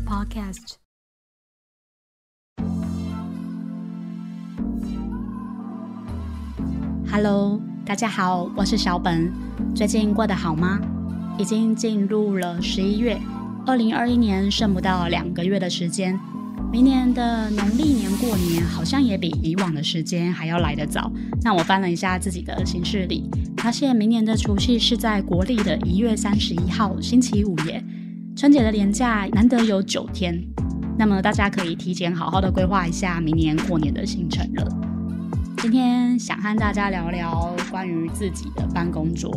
Podcast。Hello，大家好，我是小本。最近过得好吗？已经进入了十一月，二零二一年剩不到两个月的时间。明年的农历年过年好像也比以往的时间还要来得早。那我翻了一下自己的行事历，发现明年的除夕是在国历的一月三十一号星期五耶。春节的年假难得有九天，那么大家可以提前好好的规划一下明年过年的行程了。今天想和大家聊聊关于自己的办公桌，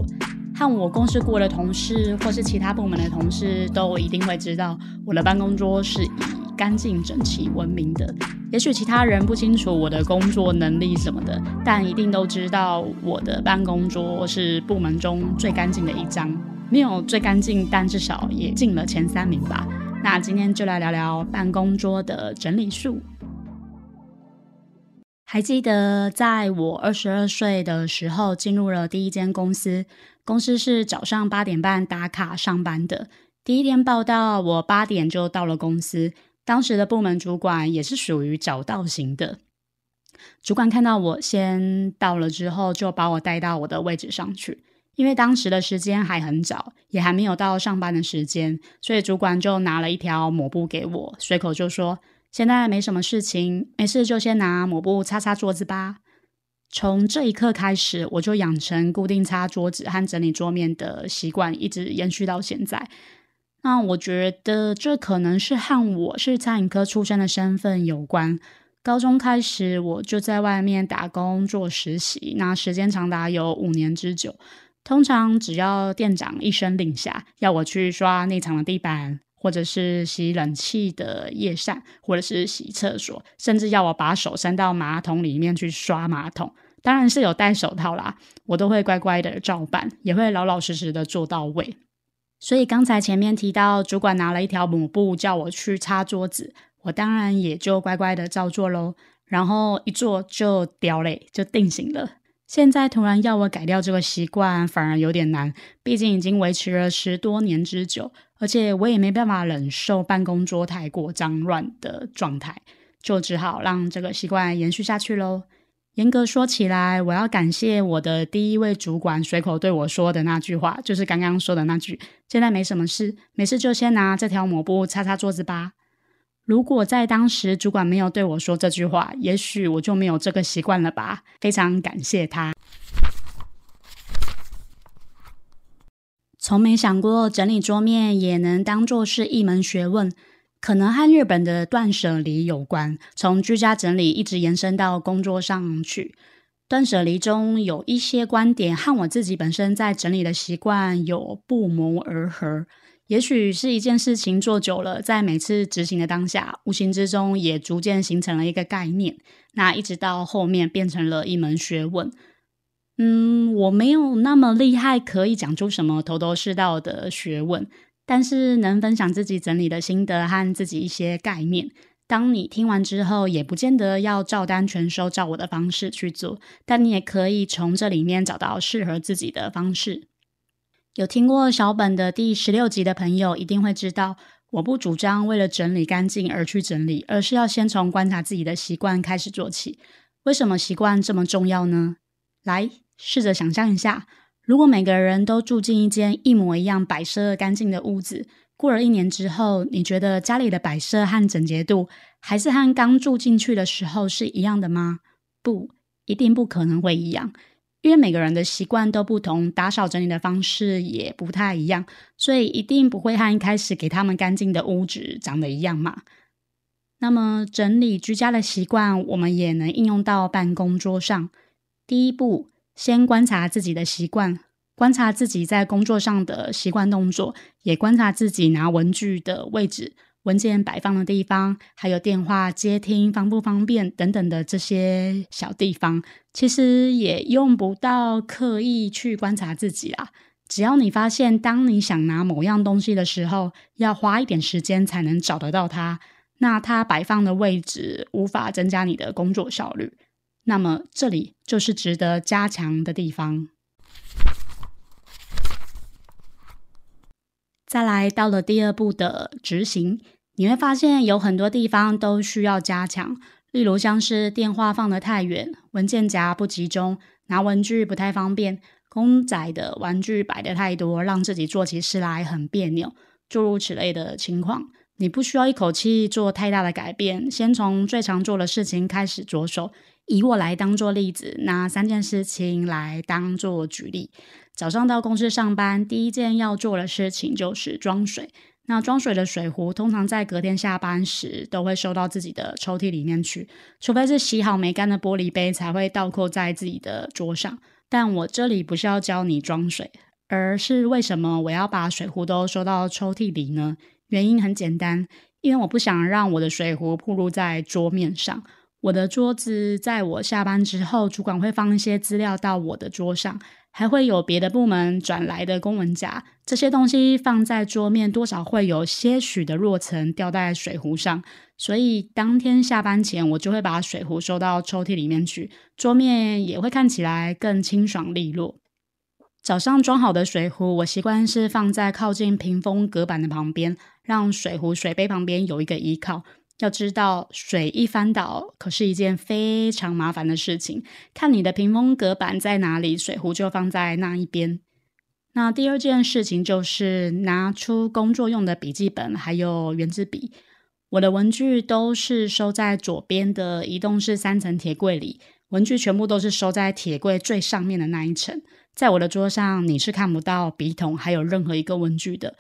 和我共事过的同事或是其他部门的同事都一定会知道，我的办公桌是以干净整齐闻名的。也许其他人不清楚我的工作能力什么的，但一定都知道我的办公桌是部门中最干净的一张。没有最干净，但至少也进了前三名吧。那今天就来聊聊办公桌的整理术。还记得在我二十二岁的时候，进入了第一间公司，公司是早上八点半打卡上班的。第一天报道，我八点就到了公司。当时的部门主管也是属于早到型的，主管看到我先到了之后，就把我带到我的位置上去。因为当时的时间还很早，也还没有到上班的时间，所以主管就拿了一条抹布给我，随口就说：“现在没什么事情，没事就先拿抹布擦擦桌子吧。”从这一刻开始，我就养成固定擦桌子和整理桌面的习惯，一直延续到现在。那我觉得这可能是和我是餐饮科出身的身份有关。高中开始，我就在外面打工做实习，那时间长达有五年之久。通常只要店长一声令下，要我去刷内场的地板，或者是洗冷气的叶扇，或者是洗厕所，甚至要我把手伸到马桶里面去刷马桶，当然是有戴手套啦，我都会乖乖的照办，也会老老实实的做到位。所以刚才前面提到，主管拿了一条抹布叫我去擦桌子，我当然也就乖乖的照做喽。然后一做就掉嘞，就定型了。现在突然要我改掉这个习惯，反而有点难。毕竟已经维持了十多年之久，而且我也没办法忍受办公桌太过脏乱的状态，就只好让这个习惯延续下去喽。严格说起来，我要感谢我的第一位主管随口对我说的那句话，就是刚刚说的那句：“现在没什么事，没事就先拿这条抹布擦擦桌子吧。”如果在当时主管没有对我说这句话，也许我就没有这个习惯了吧。非常感谢他。从没想过整理桌面也能当做是一门学问，可能和日本的断舍离有关。从居家整理一直延伸到工作上去，断舍离中有一些观点和我自己本身在整理的习惯有不谋而合。也许是一件事情做久了，在每次执行的当下，无形之中也逐渐形成了一个概念。那一直到后面变成了一门学问。嗯，我没有那么厉害，可以讲出什么头头是道的学问，但是能分享自己整理的心得和自己一些概念。当你听完之后，也不见得要照单全收，照我的方式去做，但你也可以从这里面找到适合自己的方式。有听过小本的第十六集的朋友，一定会知道，我不主张为了整理干净而去整理，而是要先从观察自己的习惯开始做起。为什么习惯这么重要呢？来，试着想象一下，如果每个人都住进一间一模一样摆设干净的屋子，过了一年之后，你觉得家里的摆设和整洁度还是和刚住进去的时候是一样的吗？不，一定不可能会一样。因为每个人的习惯都不同，打扫整理的方式也不太一样，所以一定不会和一开始给他们干净的屋子长得一样嘛。那么整理居家的习惯，我们也能应用到办公桌上。第一步，先观察自己的习惯，观察自己在工作上的习惯动作，也观察自己拿文具的位置。文件摆放的地方，还有电话接听方不方便等等的这些小地方，其实也用不到刻意去观察自己啦。只要你发现，当你想拿某样东西的时候，要花一点时间才能找得到它，那它摆放的位置无法增加你的工作效率，那么这里就是值得加强的地方。再来到了第二步的执行。你会发现有很多地方都需要加强，例如像是电话放得太远，文件夹不集中，拿文具不太方便，公仔的玩具摆的太多，让自己做起事来很别扭，诸如此类的情况。你不需要一口气做太大的改变，先从最常做的事情开始着手。以我来当做例子，拿三件事情来当做举例。早上到公司上班，第一件要做的事情就是装水。那装水的水壶通常在隔天下班时都会收到自己的抽屉里面去，除非是洗好没干的玻璃杯才会倒扣在自己的桌上。但我这里不是要教你装水，而是为什么我要把水壶都收到抽屉里呢？原因很简单，因为我不想让我的水壶暴露在桌面上。我的桌子在我下班之后，主管会放一些资料到我的桌上，还会有别的部门转来的公文夹。这些东西放在桌面，多少会有些许的落尘掉在水壶上，所以当天下班前，我就会把水壶收到抽屉里面去，桌面也会看起来更清爽利落。早上装好的水壶，我习惯是放在靠近屏风隔板的旁边，让水壶水杯旁边有一个依靠。要知道，水一翻倒，可是一件非常麻烦的事情。看你的屏风隔板在哪里，水壶就放在那一边。那第二件事情就是拿出工作用的笔记本，还有圆珠笔。我的文具都是收在左边的移动式三层铁柜里，文具全部都是收在铁柜最上面的那一层。在我的桌上，你是看不到笔筒还有任何一个文具的。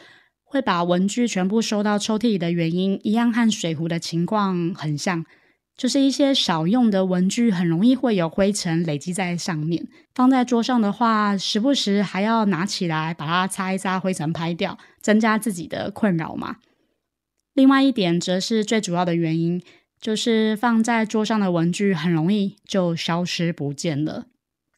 会把文具全部收到抽屉里的原因，一样和水壶的情况很像，就是一些少用的文具很容易会有灰尘累积在上面。放在桌上的话，时不时还要拿起来把它擦一擦，灰尘拍掉，增加自己的困扰嘛。另外一点，则是最主要的原因，就是放在桌上的文具很容易就消失不见了。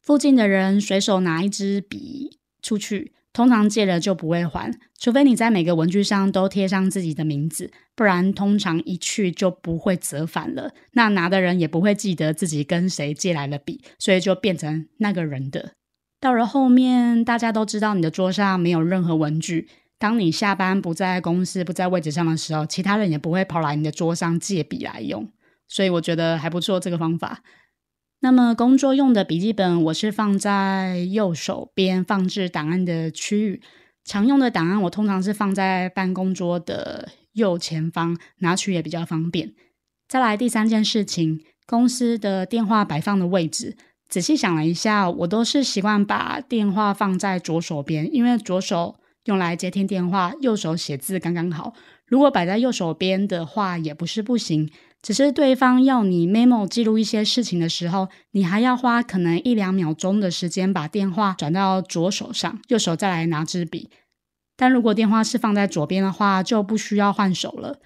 附近的人随手拿一支笔出去，通常借了就不会还，除非你在每个文具上都贴上自己的名字，不然通常一去就不会折返了。那拿的人也不会记得自己跟谁借来了笔，所以就变成那个人的。到了后面，大家都知道你的桌上没有任何文具。当你下班不在公司、不在位置上的时候，其他人也不会跑来你的桌上借笔来用。所以我觉得还不错这个方法。那么工作用的笔记本，我是放在右手边放置档案的区域。常用的档案，我通常是放在办公桌的右前方，拿取也比较方便。再来第三件事情，公司的电话摆放的位置，仔细想了一下，我都是习惯把电话放在左手边，因为左手用来接听电话，右手写字刚刚好。如果摆在右手边的话，也不是不行。只是对方要你 memo 记录一些事情的时候，你还要花可能一两秒钟的时间把电话转到左手上，右手再来拿支笔。但如果电话是放在左边的话，就不需要换手了。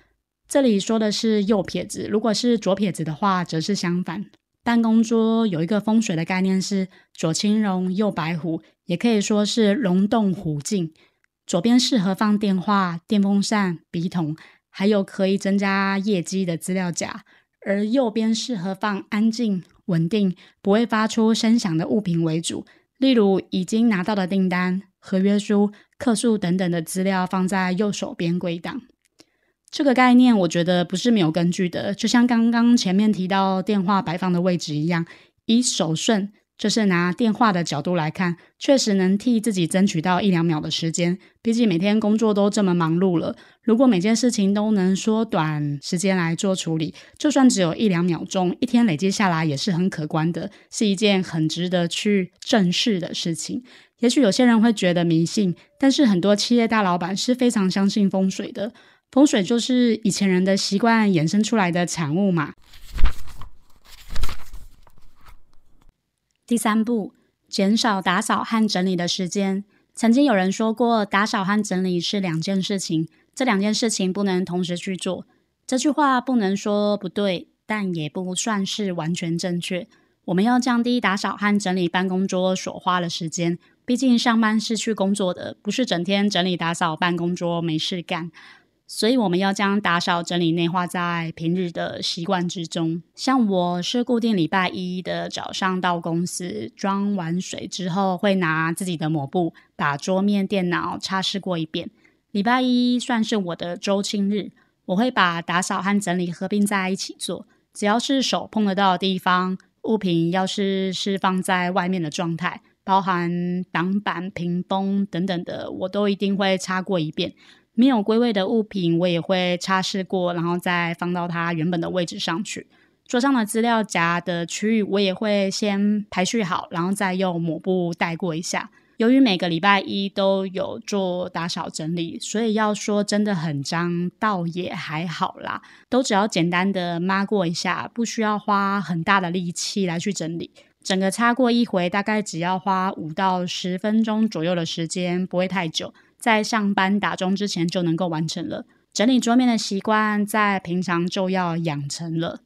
这里说的是右撇子，如果是左撇子的话，则是相反。办公桌有一个风水的概念是左青龙，右白虎，也可以说是龙动虎静。左边适合放电话、电风扇、笔筒。还有可以增加业绩的资料夹，而右边适合放安静、稳定、不会发出声响的物品为主，例如已经拿到的订单、合约书、客数等等的资料放在右手边归档。这个概念我觉得不是没有根据的，就像刚刚前面提到电话摆放的位置一样，以手顺。就是拿电话的角度来看，确实能替自己争取到一两秒的时间。毕竟每天工作都这么忙碌了，如果每件事情都能缩短时间来做处理，就算只有一两秒钟，一天累积下来也是很可观的，是一件很值得去正视的事情。也许有些人会觉得迷信，但是很多企业大老板是非常相信风水的。风水就是以前人的习惯衍生出来的产物嘛。第三步，减少打扫和整理的时间。曾经有人说过，打扫和整理是两件事情，这两件事情不能同时去做。这句话不能说不对，但也不算是完全正确。我们要降低打扫和整理办公桌所花的时间，毕竟上班是去工作的，不是整天整理打扫办公桌没事干。所以我们要将打扫整理内化在平日的习惯之中。像我是固定礼拜一的早上到公司装完水之后，会拿自己的抹布把桌面电脑擦拭过一遍。礼拜一算是我的周清日，我会把打扫和整理合并在一起做。只要是手碰得到的地方，物品要是是放在外面的状态，包含挡板、屏风等等的，我都一定会擦过一遍。没有归位的物品，我也会擦拭过，然后再放到它原本的位置上去。桌上的资料夹的区域，我也会先排序好，然后再用抹布带过一下。由于每个礼拜一都有做打扫整理，所以要说真的很脏，倒也还好啦，都只要简单的抹过一下，不需要花很大的力气来去整理。整个擦过一回，大概只要花五到十分钟左右的时间，不会太久。在上班打钟之前就能够完成了。整理桌面的习惯，在平常就要养成了。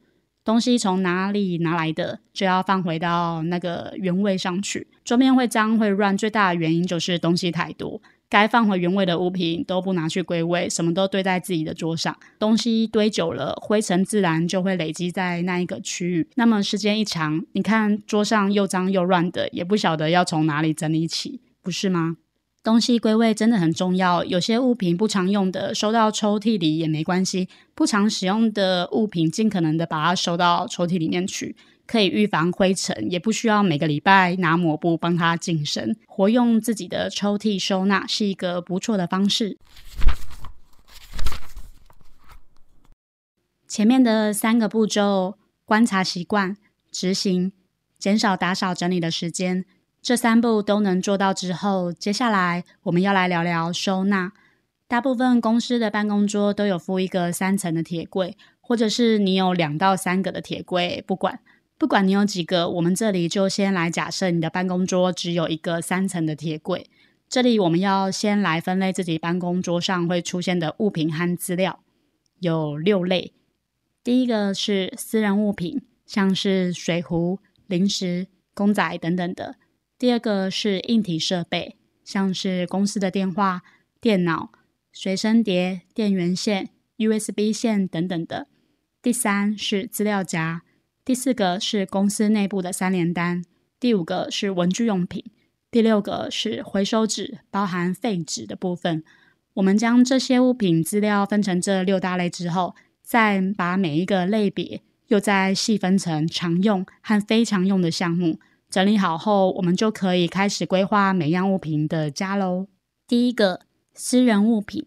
东西从哪里拿来的，就要放回到那个原位上去。桌面会脏会乱，最大的原因就是东西太多。该放回原位的物品都不拿去归位，什么都堆在自己的桌上。东西堆久了，灰尘自然就会累积在那一个区域。那么时间一长，你看桌上又脏又乱的，也不晓得要从哪里整理起，不是吗？东西归位真的很重要。有些物品不常用的，收到抽屉里也没关系。不常使用的物品，尽可能的把它收到抽屉里面去，可以预防灰尘，也不需要每个礼拜拿抹布帮它净身。活用自己的抽屉收纳是一个不错的方式。前面的三个步骤：观察习惯、执行、减少打扫整理的时间。这三步都能做到之后，接下来我们要来聊聊收纳。大部分公司的办公桌都有附一个三层的铁柜，或者是你有两到三个的铁柜，不管不管你有几个，我们这里就先来假设你的办公桌只有一个三层的铁柜。这里我们要先来分类自己办公桌上会出现的物品和资料，有六类。第一个是私人物品，像是水壶、零食、公仔等等的。第二个是硬体设备，像是公司的电话、电脑、随身碟、电源线、USB 线等等的。第三是资料夹，第四个是公司内部的三联单，第五个是文具用品，第六个是回收纸，包含废纸的部分。我们将这些物品资料分成这六大类之后，再把每一个类别又再细分成常用和非常用的项目。整理好后，我们就可以开始规划每样物品的家喽。第一个，私人物品。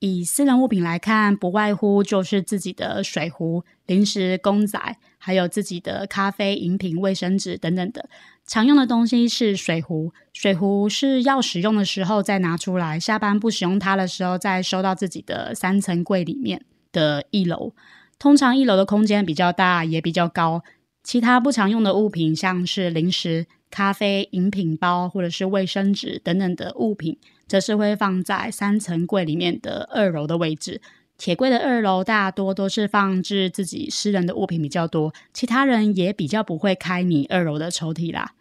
以私人物品来看，不外乎就是自己的水壶、零食、公仔，还有自己的咖啡饮品、卫生纸等等的。常用的东西是水壶，水壶是要使用的时候再拿出来，下班不使用它的时候再收到自己的三层柜里面的一楼。通常一楼的空间比较大，也比较高。其他不常用的物品，像是零食、咖啡饮品包或者是卫生纸等等的物品，则是会放在三层柜里面的二楼的位置。铁柜的二楼大多都是放置自己私人的物品比较多，其他人也比较不会开你二楼的抽屉啦。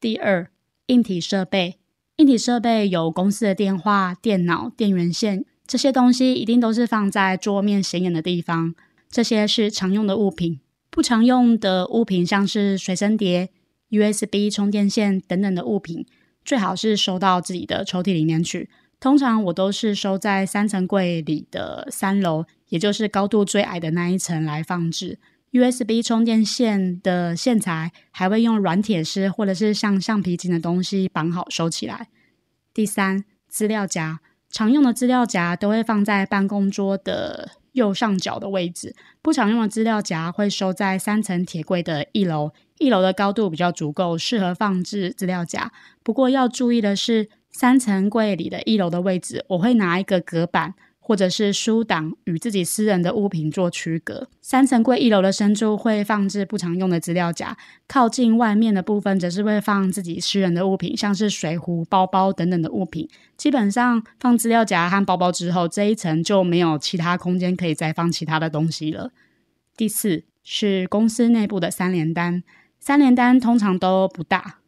第二，硬体设备，硬体设备有公司的电话、电脑、电源线这些东西，一定都是放在桌面显眼的地方。这些是常用的物品。不常用的物品，像是随身碟、USB 充电线等等的物品，最好是收到自己的抽屉里面去。通常我都是收在三层柜里的三楼，也就是高度最矮的那一层来放置。USB 充电线的线材还会用软铁丝或者是像橡皮筋的东西绑好收起来。第三，资料夹，常用的资料夹都会放在办公桌的。右上角的位置，不常用的资料夹会收在三层铁柜的一楼。一楼的高度比较足够，适合放置资料夹。不过要注意的是，三层柜里的一楼的位置，我会拿一个隔板。或者是书档与自己私人的物品做区隔。三层柜一楼的深处会放置不常用的资料夹，靠近外面的部分则是会放自己私人的物品，像是水壶、包包等等的物品。基本上放资料夹和包包之后，这一层就没有其他空间可以再放其他的东西了。第四是公司内部的三联单，三联单通常都不大。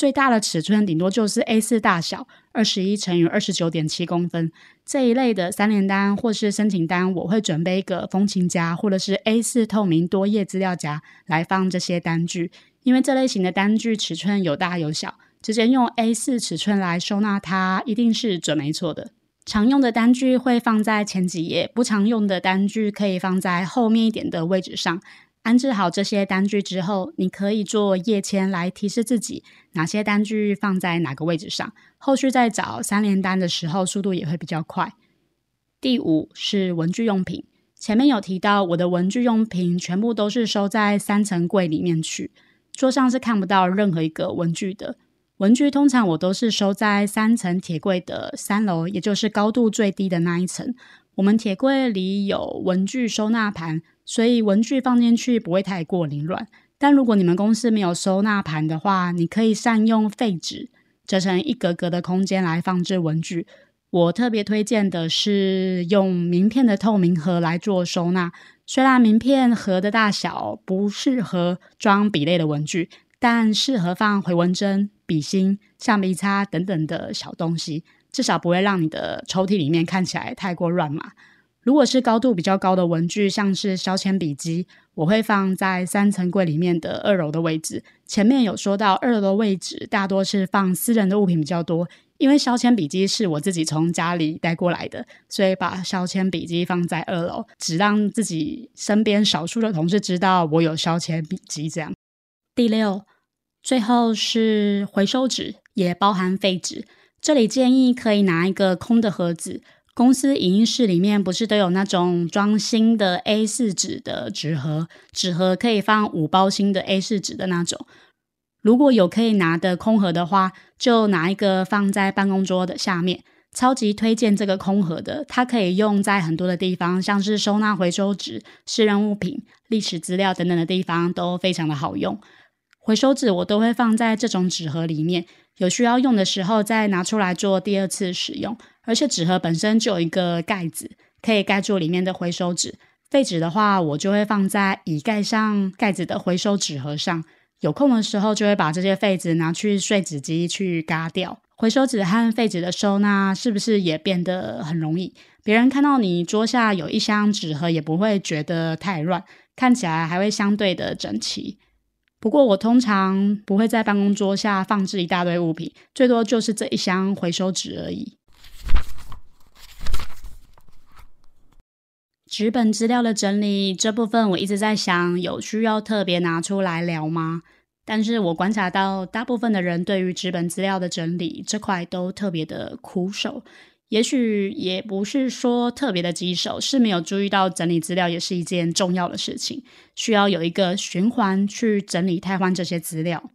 最大的尺寸顶多就是 A 四大小，二十一乘以二十九点七公分这一类的三联单或是申请单，我会准备一个风琴夹或者是 A 四透明多页资料夹来放这些单据，因为这类型的单据尺寸有大有小，直接用 A 四尺寸来收纳它一定是准没错的。常用的单据会放在前几页，不常用的单据可以放在后面一点的位置上。安置好这些单据之后，你可以做页签来提示自己哪些单据放在哪个位置上。后续再找三连单的时候，速度也会比较快。第五是文具用品，前面有提到我的文具用品全部都是收在三层柜里面去，桌上是看不到任何一个文具的。文具通常我都是收在三层铁柜的三楼，也就是高度最低的那一层。我们铁柜里有文具收纳盘。所以文具放进去不会太过凌乱，但如果你们公司没有收纳盘的话，你可以善用废纸折成一格格的空间来放置文具。我特别推荐的是用名片的透明盒来做收纳。虽然名片盒的大小不适合装笔类的文具，但适合放回纹针、笔芯、橡皮擦等等的小东西，至少不会让你的抽屉里面看起来太过乱码。如果是高度比较高的文具，像是削铅笔机，我会放在三层柜里面的二楼的位置。前面有说到，二楼的位置大多是放私人的物品比较多，因为削铅笔机是我自己从家里带过来的，所以把削铅笔机放在二楼，只让自己身边少数的同事知道我有削铅笔机。这样，第六，最后是回收纸，也包含废纸。这里建议可以拿一个空的盒子。公司影音室里面不是都有那种装新的 A 四纸的纸盒，纸盒可以放五包新的 A 四纸的那种。如果有可以拿的空盒的话，就拿一个放在办公桌的下面。超级推荐这个空盒的，它可以用在很多的地方，像是收纳回收纸、私人物品、历史资料等等的地方都非常的好用。回收纸我都会放在这种纸盒里面，有需要用的时候再拿出来做第二次使用。而且纸盒本身就有一个盖子，可以盖住里面的回收纸。废纸的话，我就会放在已盖上盖子的回收纸盒上。有空的时候，就会把这些废纸拿去碎纸机去嘎掉。回收纸和废纸的收纳，是不是也变得很容易？别人看到你桌下有一箱纸盒，也不会觉得太乱，看起来还会相对的整齐。不过，我通常不会在办公桌下放置一大堆物品，最多就是这一箱回收纸而已。纸本资料的整理这部分，我一直在想，有需要特别拿出来聊吗？但是我观察到，大部分的人对于纸本资料的整理这块都特别的苦手。也许也不是说特别的棘手，是没有注意到整理资料也是一件重要的事情，需要有一个循环去整理、替换这些资料。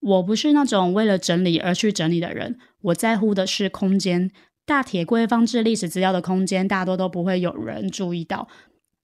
我不是那种为了整理而去整理的人，我在乎的是空间。大铁柜放置历史资料的空间，大多都不会有人注意到，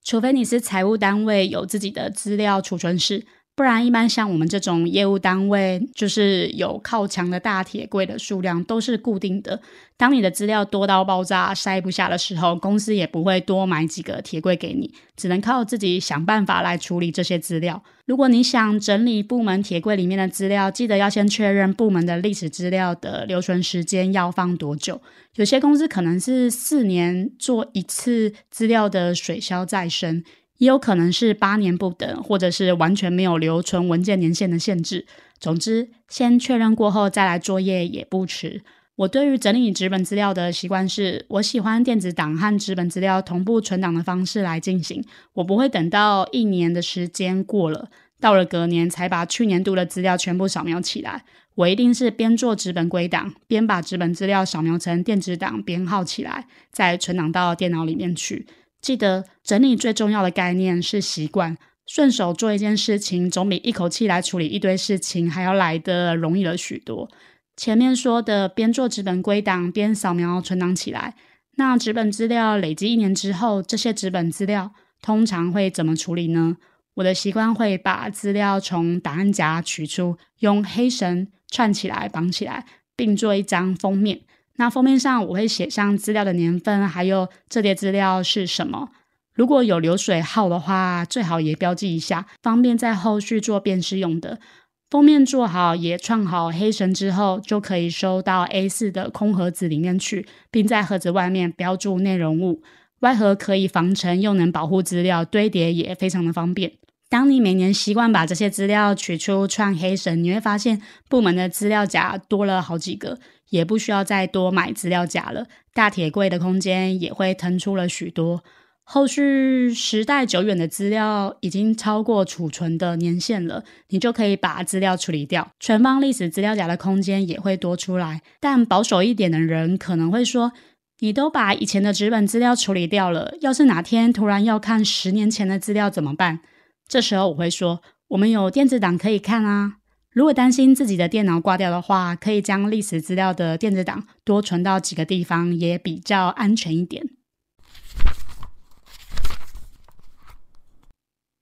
除非你是财务单位有自己的资料储存室。不然，一般像我们这种业务单位，就是有靠墙的大铁柜的数量都是固定的。当你的资料多到爆炸、塞不下的时候，公司也不会多买几个铁柜给你，只能靠自己想办法来处理这些资料。如果你想整理部门铁柜里面的资料，记得要先确认部门的历史资料的留存时间要放多久。有些公司可能是四年做一次资料的水消再生。也有可能是八年不等，或者是完全没有留存文件年限的限制。总之，先确认过后再来作业也不迟。我对于整理纸本资料的习惯是，我喜欢电子档和纸本资料同步存档的方式来进行。我不会等到一年的时间过了，到了隔年才把去年度的资料全部扫描起来。我一定是边做纸本归档，边把纸本资料扫描成电子档编号起来，再存档到电脑里面去。记得整理最重要的概念是习惯，顺手做一件事情，总比一口气来处理一堆事情还要来的容易了许多。前面说的边做纸本归档边扫描存档起来，那纸本资料累积一年之后，这些纸本资料通常会怎么处理呢？我的习惯会把资料从档案夹取出，用黑绳串起来绑起来，并做一张封面。那封面上我会写上资料的年份，还有这叠资料是什么。如果有流水号的话，最好也标记一下，方便在后续做辨识用的。封面做好也串好黑绳之后，就可以收到 A4 的空盒子里面去，并在盒子外面标注内容物。外盒可以防尘，又能保护资料堆叠，也非常的方便。当你每年习惯把这些资料取出串黑绳，你会发现部门的资料夹多了好几个，也不需要再多买资料夹了。大铁柜的空间也会腾出了许多。后续时代久远的资料已经超过储存的年限了，你就可以把资料处理掉，全方历史资料夹的空间也会多出来。但保守一点的人可能会说，你都把以前的纸本资料处理掉了，要是哪天突然要看十年前的资料怎么办？这时候我会说，我们有电子档可以看啊。如果担心自己的电脑挂掉的话，可以将历史资料的电子档多存到几个地方，也比较安全一点。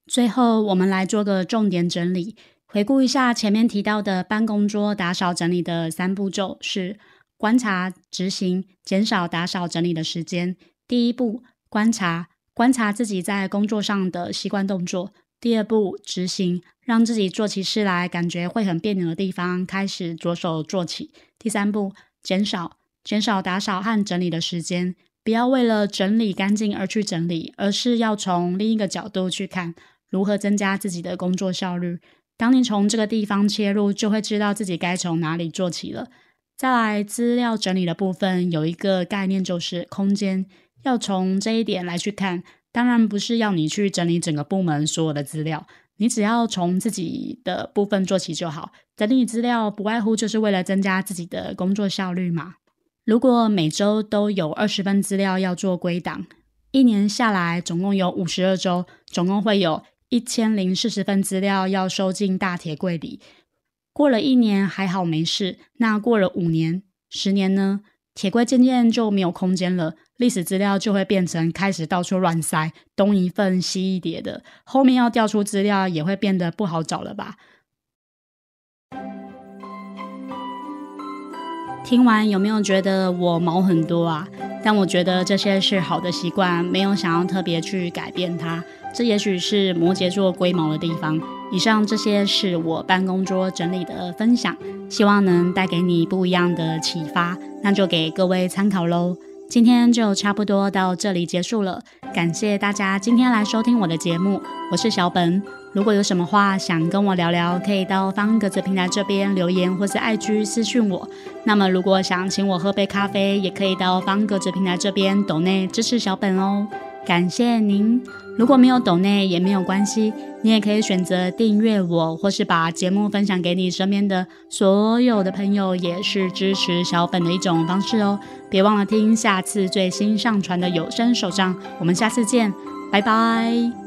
最后，我们来做个重点整理，回顾一下前面提到的办公桌打扫整理的三步骤：是观察、执行、减少打扫整理的时间。第一步，观察，观察自己在工作上的习惯动作；第二步，执行，让自己做起事来感觉会很别扭的地方，开始着手做起；第三步，减少，减少打扫和整理的时间，不要为了整理干净而去整理，而是要从另一个角度去看。如何增加自己的工作效率？当你从这个地方切入，就会知道自己该从哪里做起了。再来，资料整理的部分有一个概念，就是空间。要从这一点来去看，当然不是要你去整理整个部门所有的资料，你只要从自己的部分做起就好。整理资料不外乎就是为了增加自己的工作效率嘛。如果每周都有二十份资料要做归档，一年下来总共有五十二周，总共会有。一千零四十份资料要收进大铁柜里，过了一年还好没事，那过了五年、十年呢？铁柜渐渐就没有空间了，历史资料就会变成开始到处乱塞，东一份西一叠的，后面要调出资料也会变得不好找了吧？听完有没有觉得我毛很多啊？但我觉得这些是好的习惯，没有想要特别去改变它。这也许是摩羯座龟毛的地方。以上这些是我办公桌整理的分享，希望能带给你不一样的启发，那就给各位参考喽。今天就差不多到这里结束了，感谢大家今天来收听我的节目，我是小本。如果有什么话想跟我聊聊，可以到方格子平台这边留言，或是 IG 私讯我。那么如果想请我喝杯咖啡，也可以到方格子平台这边抖内支持小本哦。感谢您。如果没有懂内也没有关系，你也可以选择订阅我，或是把节目分享给你身边的所有的朋友，也是支持小本的一种方式哦。别忘了听下次最新上传的有声手账，我们下次见，拜拜。